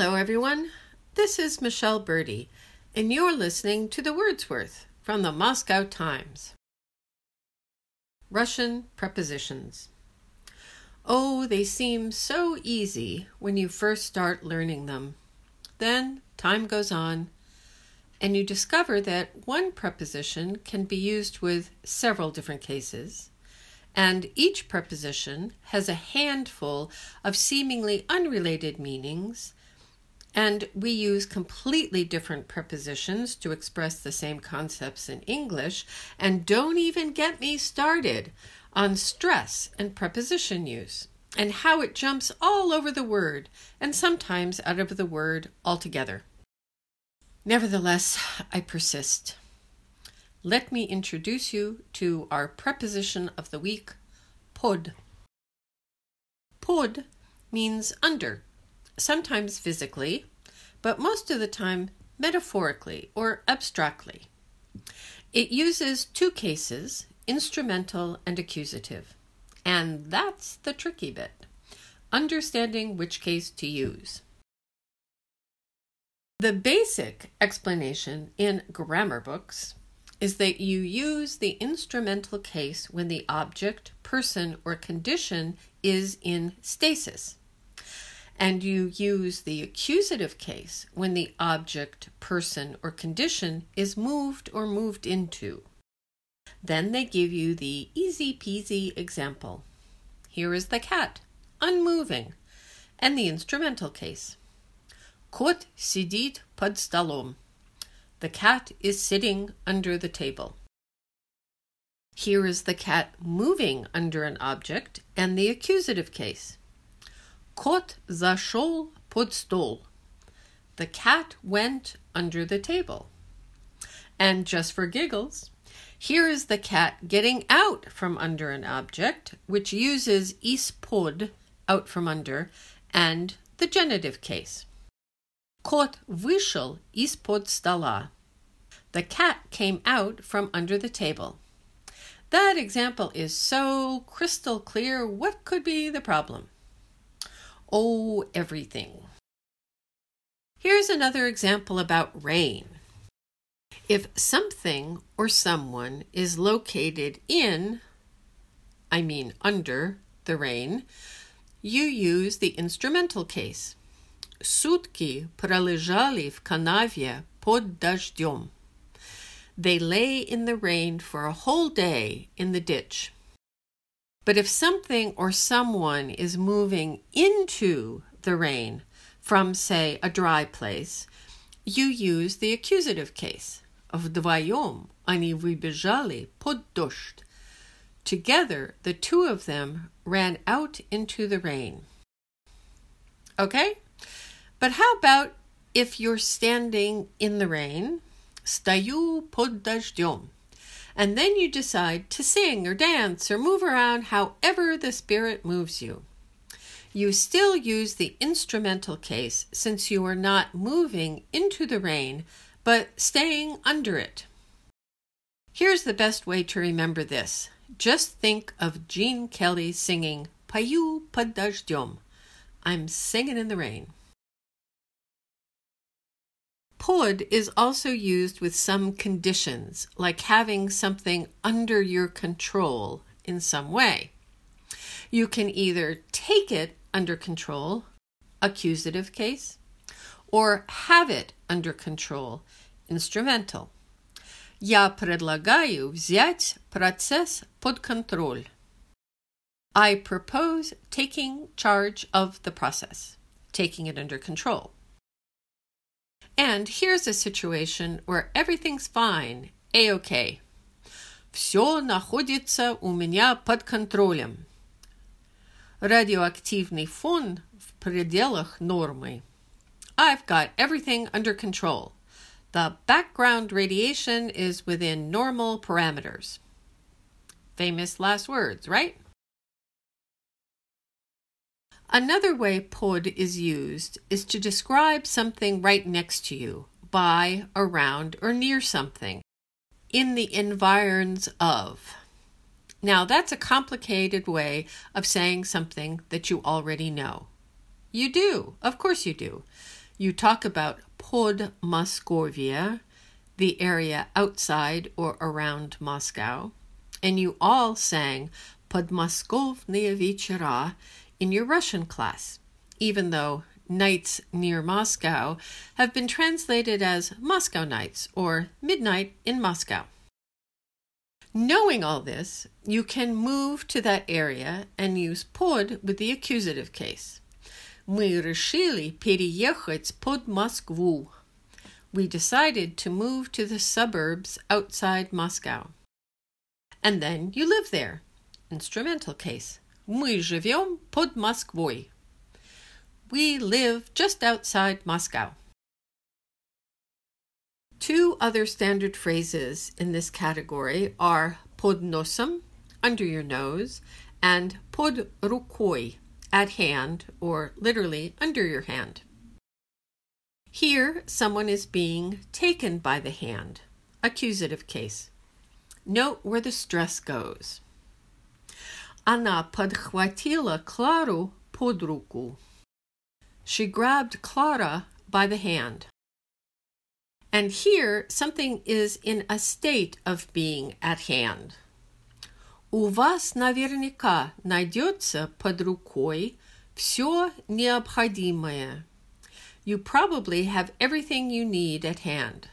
Hello, everyone. This is Michele Berdy, and you're listening to the Word's Worth from the Moscow Times. Russian prepositions. Oh, they seem so easy when you first start learning them. Then time goes on, and you discover that one preposition can be used with several different cases, and each preposition has a handful of seemingly unrelated meanings, and we use completely different prepositions to express the same concepts in English, and don't even get me started on stress and preposition use and how it jumps all over the word and sometimes out of the word altogether. Nevertheless, I persist. Let me introduce you to our preposition of the week, pod. Pod means under, sometimes physically, but most of the time metaphorically or abstractly. It uses two cases, instrumental and accusative. And that's the tricky bit understanding which case to use. The basic explanation in grammar books is that you use the instrumental case when the object, person, or condition is in stasis. And you use the accusative case when the object, person, or condition is moved or moved into. Then they give you the easy peasy example. Here is the cat, unmoving, and the instrumental case. Kot sidit pod stolom. The cat is sitting under the table. Here is the cat moving under an object and the accusative case. Kot zashol pod stol. The cat went under the table. And just for giggles, here is the cat getting out from under an object, which uses ispod, out from under, and the genitive case. Кот вышел из-под стола. The cat came out from under the table. That example is so crystal clear. What could be the problem? Oh, everything. Here's another example about rain. If something or someone is located in, I mean under, the rain, you use the instrumental case. Сутки пролежали в канаве под дождем. They lay in the rain for a whole day in the ditch. But if something or someone is moving into the rain from, say, a dry place, you use the accusative case. Вдвоем они выбежали под дождь. Together, the two of them ran out into the rain. Okay? But how about if you're standing in the rain, стою под дождем, and then you decide to sing or dance or move around however the Spirit moves you. You still use the instrumental case since you are not moving into the rain, but staying under it. Here's the best way to remember this. Just think of Gene Kelly singing Payu Padajdyom. I'm singing in the rain. Pod is also used with some conditions, like having something under your control in some way. You can either take it under control, accusative case, or have it under control, instrumental. Я предлагаю взять процесс под контроль. I propose taking charge of the process, taking it under control. And here's a situation where everything's fine, a-okay. Все находится у меня под контролем. Радиоактивный фон в пределах нормы. I've got everything under control. The background radiation is within normal parameters. Famous last words, right? Another way pod is used is to describe something right next to you, by, around, or near something, in the environs of. Now, that's a complicated way of saying something that you already know. You do, of course, you do. You talk about Pod Moskovia, the area outside or around Moscow, and you all sang Podmoskovnaya Vechera in your Russian class, even though nights near Moscow have been translated as Moscow nights or midnight in Moscow. Knowing all this, you can move to that area and use pod with the accusative case. Мы решили переехать под Москву. We decided to move to the suburbs outside Moscow. And then you live there. Instrumental case. Мы живем под Москвой. We live just outside Moscow. Two other standard phrases in this category are pod nosem, under your nose, and pod rukoi, at hand, or literally under your hand. Here, someone is being taken by the hand, accusative case. Note where the stress goes. Она подхватила Клару под руку. She grabbed Clara by the hand. And here, something is in a state of being at hand. У вас наверняка найдется под рукой все необходимое. You probably have everything you need at hand.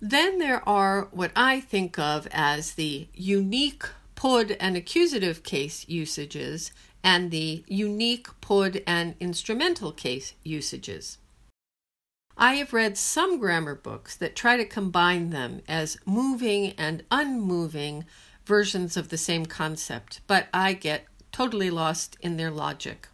Then there are what I think of as the unique pod and accusative case usages and the unique pod and instrumental case usages. I have read some grammar books that try to combine them as moving and unmoving versions of the same concept, but I get totally lost in their logic.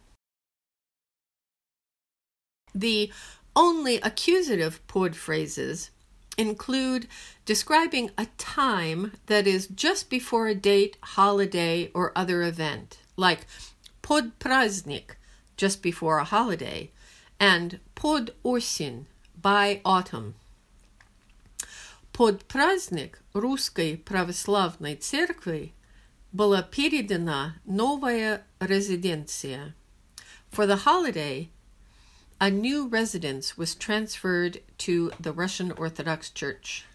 The only accusative pod phrases include describing a time that is just before a date, holiday, or other event, like pod praznik, just before a holiday, and pod осень, by autumn. Под праздник Русской Православной Церкви была передана новая резиденция. For the holiday, a new residence was transferred to the Russian Orthodox Church.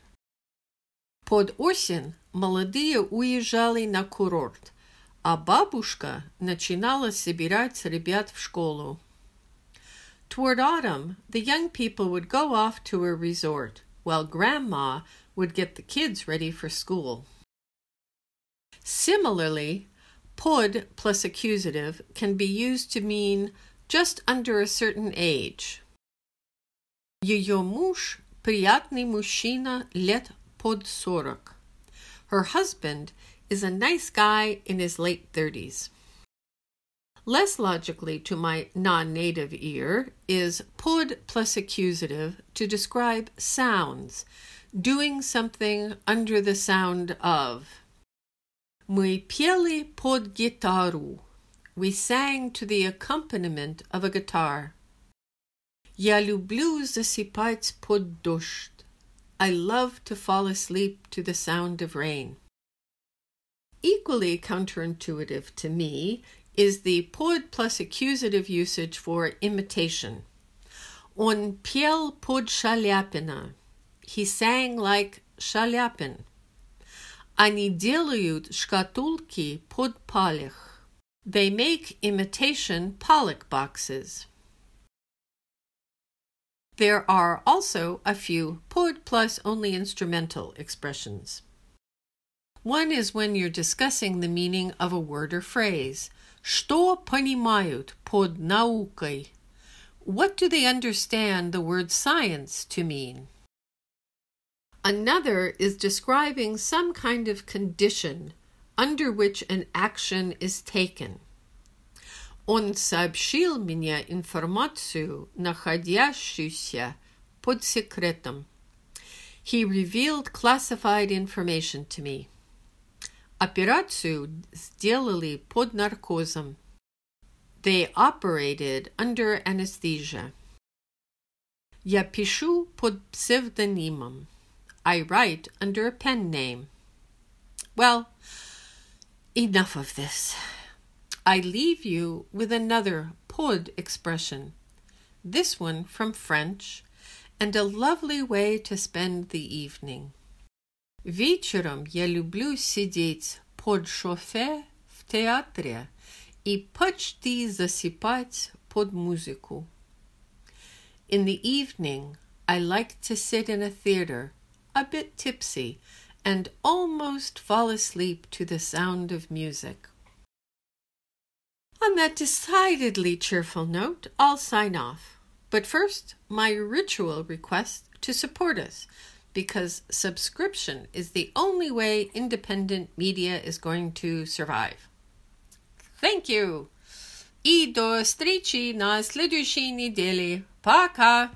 Под осень молодые уезжали на курорт, а бабушка начинала собирать ребят в школу. Toward autumn, the young people would go off to a resort, while Grandma would get the kids ready for school. Similarly, pod plus accusative can be used to mean just under a certain age. Ее муж – приятный мужчина лет под сорок. Her husband is a nice guy in his late thirties. Less logically to my non native ear is pod plus accusative to describe sounds, doing something under the sound of. Мы пели под гитару. We sang to the accompaniment of a guitar. Я люблю засыпать под дождь. I love to fall asleep to the sound of rain. Equally counterintuitive to me is the pod plus accusative usage for imitation. On piel pod Shalyapina. He sang like Shalyapin. Они делают шкатулки под палех. They make imitation Palekh boxes. There are also a few pod plus only instrumental expressions. One is when you're discussing the meaning of a word or phrase. Что понимают под наукой? What do they understand the word science to mean? Another is describing some kind of condition under which an action is taken. Он сообщил мне информацию, находящуюся под секретом. He revealed classified information to me. Операцию сделали под наркозом. They operated under anesthesia. Я пишу под псевдонимом. I write under a pen name. Well, enough of this. I leave you with another pod expression. this one from French, and a lovely way to spend the evening. Вечером я люблю сидеть под шофе в театре и почти засыпать под музыку. In the evening, I like to sit in a theater, a bit tipsy, and almost fall asleep to the sound of music. On that decidedly cheerful note, I'll sign off. But first, my ritual request to support us, because subscription is the only way independent media is going to survive. Thank you! И до встречи на следующей неделе. Пока!